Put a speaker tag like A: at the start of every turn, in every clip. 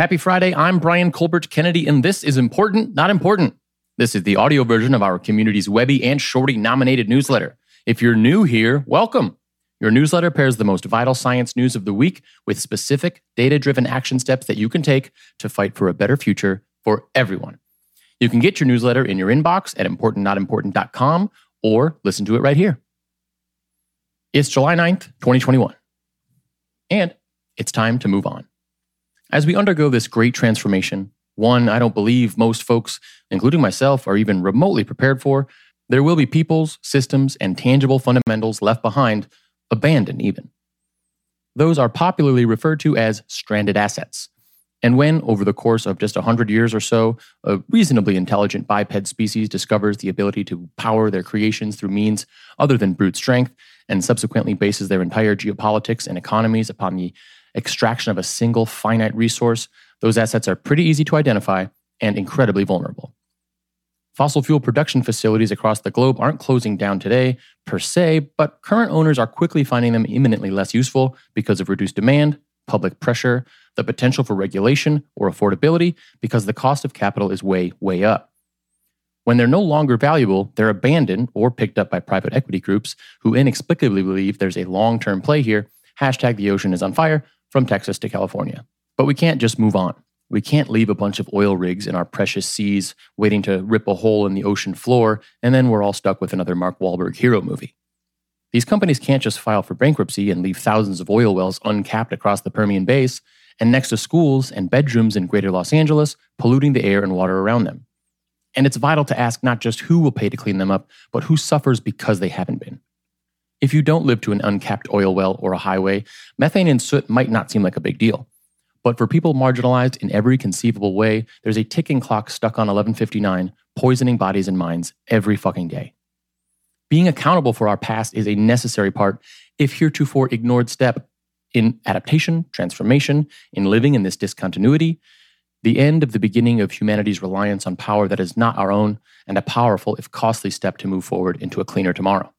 A: Happy Friday. I'm Brian Colbert Kennedy, and this is Important, Not Important. This is the audio version of our community's Webby and Shorty nominated newsletter. If you're new here, welcome. Your newsletter pairs the most vital science news of the week with specific, data driven action steps that you can take to fight for a better future for everyone. You can get your newsletter in your inbox at importantnotimportant.com or listen to it right here. It's July 9th, 2021. And it's time to move on. As we undergo this great transformation, one I don't believe most folks, including myself, are even remotely prepared for, there will be peoples, systems, and tangible fundamentals left behind, abandoned even. Those are popularly referred to as stranded assets. And when, over the course of just 100 years or so, a reasonably intelligent biped species discovers the ability to power their creations through means other than brute strength, and subsequently bases their entire geopolitics and economies upon the extraction of a single finite resource, those assets are pretty easy to identify and incredibly vulnerable. Fossil fuel production facilities across the globe aren't closing down today per se, but current owners are quickly finding them imminently less useful because of reduced demand, public pressure, the potential for regulation, or affordability because the cost of capital is way, way up. When they're no longer valuable, they're abandoned or picked up by private equity groups who inexplicably believe there's a long term play here. Hashtag the ocean is on fire, from Texas to California. But we can't just move on. We can't leave a bunch of oil rigs in our precious seas waiting to rip a hole in the ocean floor, and then we're all stuck with another Mark Wahlberg hero movie. These companies can't just file for bankruptcy and leave thousands of oil wells uncapped across the Permian Basin and next to schools and bedrooms in greater Los Angeles, polluting the air and water around them. And it's vital to ask not just who will pay to clean them up, but who suffers because they haven't been. If you don't live to an uncapped oil well or a highway, methane and soot might not seem like a big deal. But for people marginalized in every conceivable way, there's a ticking clock stuck on 1159, poisoning bodies and minds every fucking day. Being accountable for our past is a necessary part, if heretofore ignored step, in adaptation, transformation, in living in this discontinuity, the end of the beginning of humanity's reliance on power that is not our own, and a powerful, if costly, step to move forward into a cleaner tomorrow.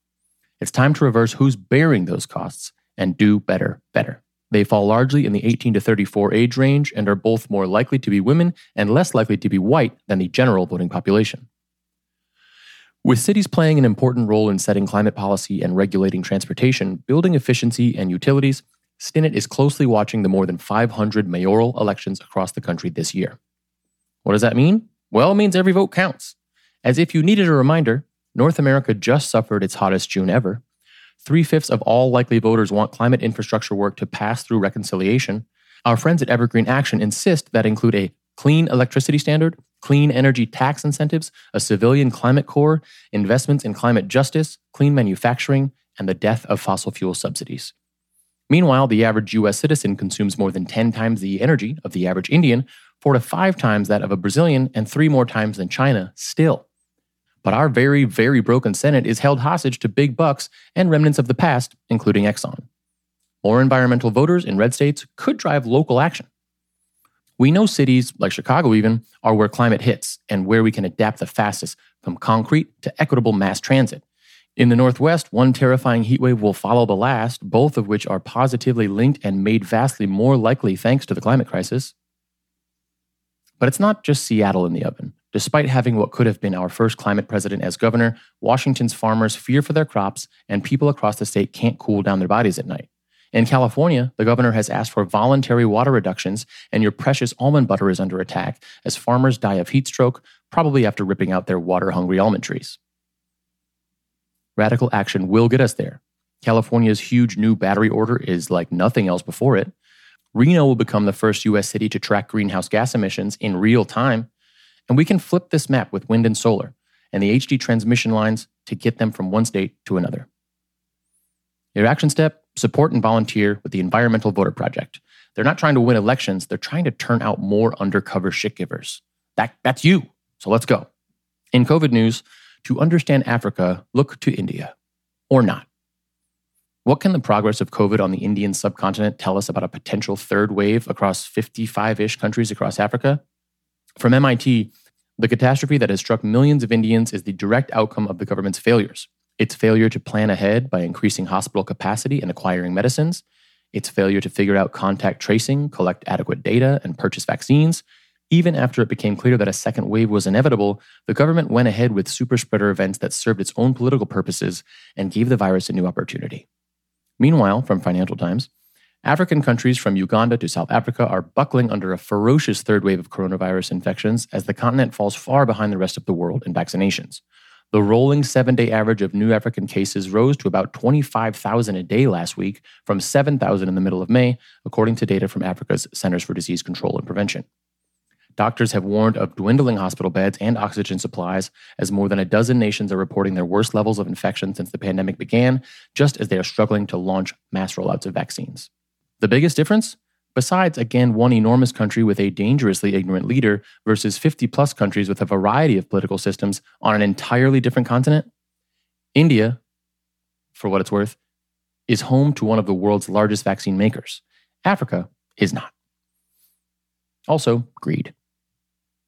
A: It's time to reverse who's bearing those costs and do better, better. They fall largely in the 18 to 34 age range and are both more likely to be women and less likely to be white than the general voting population. With cities playing an important role in setting climate policy and regulating transportation, building efficiency, and utilities, Stinnett is closely watching the more than 500 mayoral elections across the country this year. What does that mean? Well, it means every vote counts. As if you needed a reminder, North America just suffered its hottest June ever. Three fifths of all likely voters want climate infrastructure work to pass through reconciliation. Our friends at Evergreen Action insist that include a clean electricity standard, clean energy tax incentives, a civilian climate corps, investments in climate justice, clean manufacturing, and the death of fossil fuel subsidies. Meanwhile, the average US citizen consumes more than 10 times the energy of the average Indian, four to five times that of a Brazilian, and three more times than China still. But our very, very broken Senate is held hostage to big bucks and remnants of the past, including Exxon. More environmental voters in red states could drive local action. We know cities, like Chicago even, are where climate hits and where we can adapt the fastest from concrete to equitable mass transit. In the Northwest, one terrifying heatwave will follow the last, both of which are positively linked and made vastly more likely thanks to the climate crisis. But it's not just Seattle in the oven. Despite having what could have been our first climate president as governor, Washington's farmers fear for their crops, and people across the state can't cool down their bodies at night. In California, the governor has asked for voluntary water reductions, and your precious almond butter is under attack as farmers die of heat stroke, probably after ripping out their water hungry almond trees. Radical action will get us there. California's huge new battery order is like nothing else before it. Reno will become the first US city to track greenhouse gas emissions in real time and we can flip this map with wind and solar and the HD transmission lines to get them from one state to another. Your action step support and volunteer with the Environmental Voter Project. They're not trying to win elections, they're trying to turn out more undercover shit givers. That, that's you. So let's go. In COVID news, to understand Africa, look to India. Or not. What can the progress of COVID on the Indian subcontinent tell us about a potential third wave across 55 ish countries across Africa? From MIT, the catastrophe that has struck millions of Indians is the direct outcome of the government's failures. Its failure to plan ahead by increasing hospital capacity and acquiring medicines, its failure to figure out contact tracing, collect adequate data, and purchase vaccines. Even after it became clear that a second wave was inevitable, the government went ahead with super spreader events that served its own political purposes and gave the virus a new opportunity. Meanwhile, from Financial Times, African countries from Uganda to South Africa are buckling under a ferocious third wave of coronavirus infections as the continent falls far behind the rest of the world in vaccinations. The rolling seven day average of new African cases rose to about 25,000 a day last week from 7,000 in the middle of May, according to data from Africa's Centers for Disease Control and Prevention. Doctors have warned of dwindling hospital beds and oxygen supplies as more than a dozen nations are reporting their worst levels of infection since the pandemic began, just as they are struggling to launch mass rollouts of vaccines. The biggest difference? Besides, again, one enormous country with a dangerously ignorant leader versus 50 plus countries with a variety of political systems on an entirely different continent, India, for what it's worth, is home to one of the world's largest vaccine makers. Africa is not. Also, greed.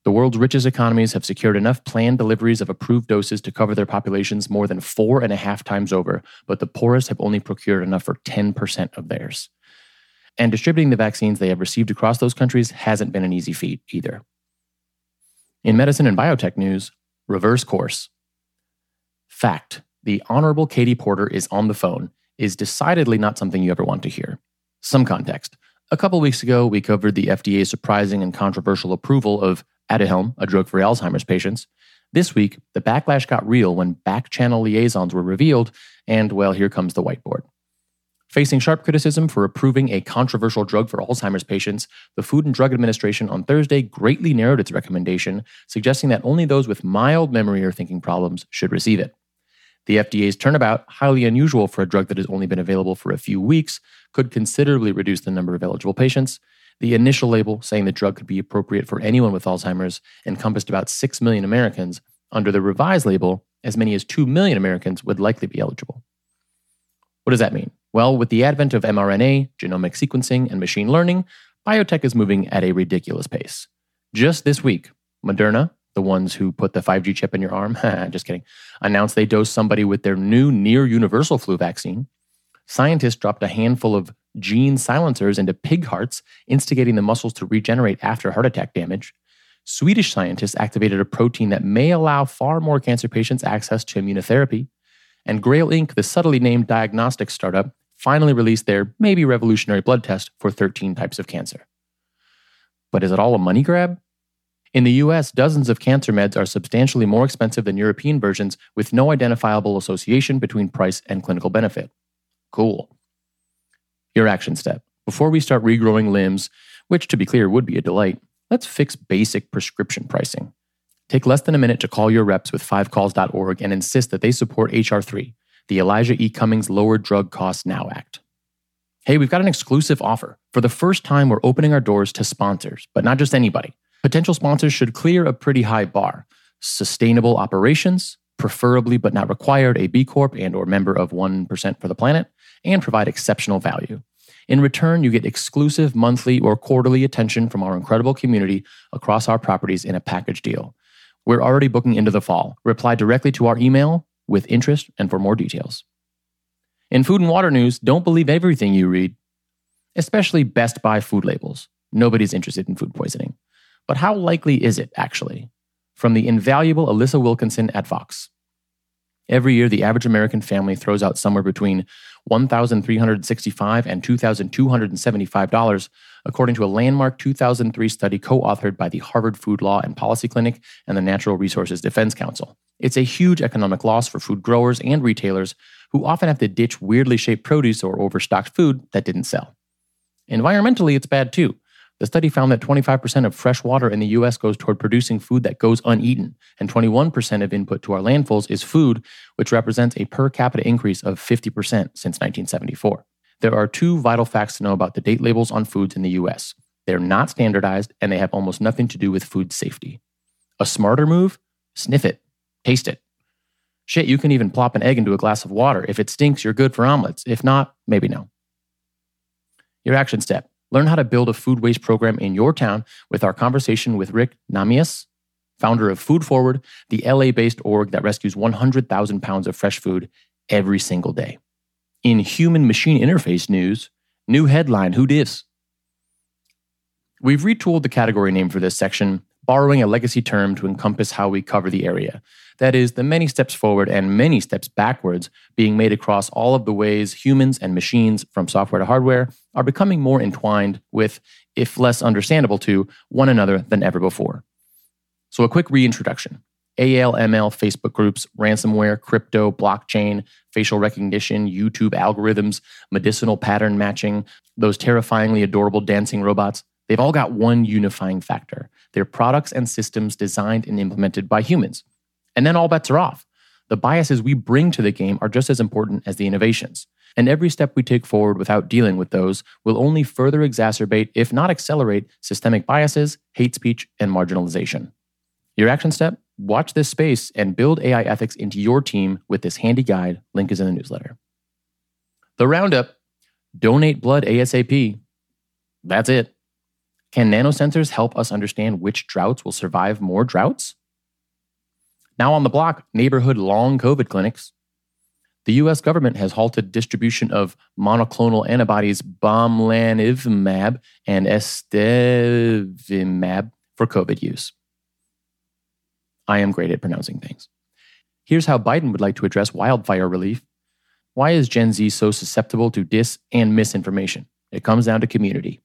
A: The world's richest economies have secured enough planned deliveries of approved doses to cover their populations more than four and a half times over, but the poorest have only procured enough for 10% of theirs. And distributing the vaccines they have received across those countries hasn't been an easy feat either. In medicine and biotech news, reverse course. Fact the Honorable Katie Porter is on the phone is decidedly not something you ever want to hear. Some context. A couple weeks ago, we covered the FDA's surprising and controversial approval of Aduhelm, a drug for Alzheimer's patients. This week, the backlash got real when back channel liaisons were revealed, and well, here comes the whiteboard. Facing sharp criticism for approving a controversial drug for Alzheimer's patients, the Food and Drug Administration on Thursday greatly narrowed its recommendation, suggesting that only those with mild memory or thinking problems should receive it. The FDA's turnabout, highly unusual for a drug that has only been available for a few weeks, could considerably reduce the number of eligible patients. The initial label, saying the drug could be appropriate for anyone with Alzheimer's, encompassed about 6 million Americans. Under the revised label, as many as 2 million Americans would likely be eligible. What does that mean? Well, with the advent of mRNA, genomic sequencing, and machine learning, biotech is moving at a ridiculous pace. Just this week, Moderna, the ones who put the 5G chip in your arm, just kidding, announced they dosed somebody with their new near universal flu vaccine. Scientists dropped a handful of gene silencers into pig hearts, instigating the muscles to regenerate after heart attack damage. Swedish scientists activated a protein that may allow far more cancer patients access to immunotherapy. And Grail Inc., the subtly named diagnostic startup, finally released their maybe revolutionary blood test for 13 types of cancer. But is it all a money grab? In the US, dozens of cancer meds are substantially more expensive than European versions with no identifiable association between price and clinical benefit. Cool. Your action step. Before we start regrowing limbs, which to be clear would be a delight, let's fix basic prescription pricing. Take less than a minute to call your reps with 5calls.org and insist that they support HR3, the Elijah E. Cummings Lower Drug Costs Now Act. Hey, we've got an exclusive offer. For the first time, we're opening our doors to sponsors, but not just anybody. Potential sponsors should clear a pretty high bar. Sustainable operations, preferably but not required a B Corp and or member of 1% for the planet, and provide exceptional value. In return, you get exclusive monthly or quarterly attention from our incredible community across our properties in a package deal. We're already booking into the fall. Reply directly to our email with interest and for more details. In food and water news, don't believe everything you read, especially best by food labels. Nobody's interested in food poisoning. But how likely is it, actually? From the invaluable Alissa Wilkinson at Vox. Every year, the average American family throws out somewhere between $1,365 and $2,275, according to a landmark 2003 study co authored by the Harvard Food Law and Policy Clinic and the Natural Resources Defense Council. It's a huge economic loss for food growers and retailers who often have to ditch weirdly shaped produce or overstocked food that didn't sell. Environmentally, it's bad too. The study found that 25% of fresh water in the US goes toward producing food that goes uneaten, and 21% of input to our landfills is food, which represents a per capita increase of 50% since 1974. There are two vital facts to know about the date labels on foods in the US. They're not standardized and they have almost nothing to do with food safety. A smarter move? Sniff it. Taste it. Shit, you can even plop an egg into a glass of water. If it stinks, you're good for omelets. If not, maybe no. Your action step learn how to build a food waste program in your town with our conversation with Rick Nahmias, founder of Food Forward, the LA based org that rescues 100,000 pounds of fresh food every single day. In human machine interface news, New headline Who dis? We've retooled the category name for this section, borrowing a legacy term to encompass how we cover the area. That is, the many steps forward and many steps backwards being made across all of the ways humans and machines, from software to hardware, are becoming more entwined with, if less understandable to, one another than ever before. So, a quick reintroduction. AIML Facebook groups, ransomware, crypto, blockchain, facial recognition, YouTube algorithms, medicinal pattern matching, those terrifyingly adorable dancing robots, they've all got one unifying factor. They're products and systems designed and implemented by humans. And then all bets are off. The biases we bring to the game are just as important as the innovations. And every step we take forward without dealing with those will only further exacerbate, if not accelerate, systemic biases, hate speech, and marginalization. Your action step? Watch this space and build AI ethics into your team with this handy guide. Link is in the newsletter. The roundup donate blood ASAP. That's it. Can nanosensors help us understand which droughts will survive more droughts? Now on the block, neighborhood long COVID clinics. The US government has halted distribution of monoclonal antibodies Bamlanivimab and etesevimab for COVID use. I am great at pronouncing things. Here's how Biden would like to address wildfire relief. Why is Gen Z so susceptible to dis and misinformation? It comes down to community.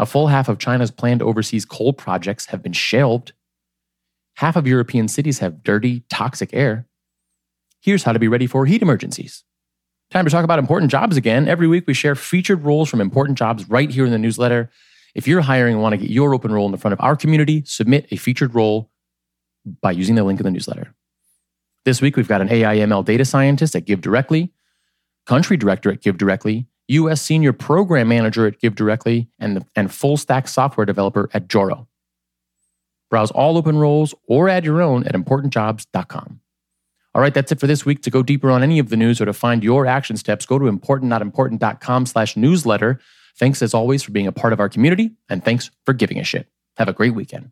A: A full half of China's planned overseas coal projects have been shelved. Half of European cities have dirty, toxic air. Here's how to be ready for heat emergencies. Time to talk about important jobs again. Every week we share featured roles from important jobs right here in the newsletter. If you're hiring and want to get your open role in the front of our community, submit a featured role by using the link in the newsletter. This week, we've got an AIML data scientist at GiveDirectly, country director at GiveDirectly, US senior program manager at GiveDirectly, and, and full stack software developer at Joro. Browse all open roles or add your own at importantjobs.com. All right, that's it for this week. To go deeper on any of the news or to find your action steps, go to importantnotimportant.com slash newsletter. Thanks as always for being a part of our community, and thanks for giving a shit. Have a great weekend.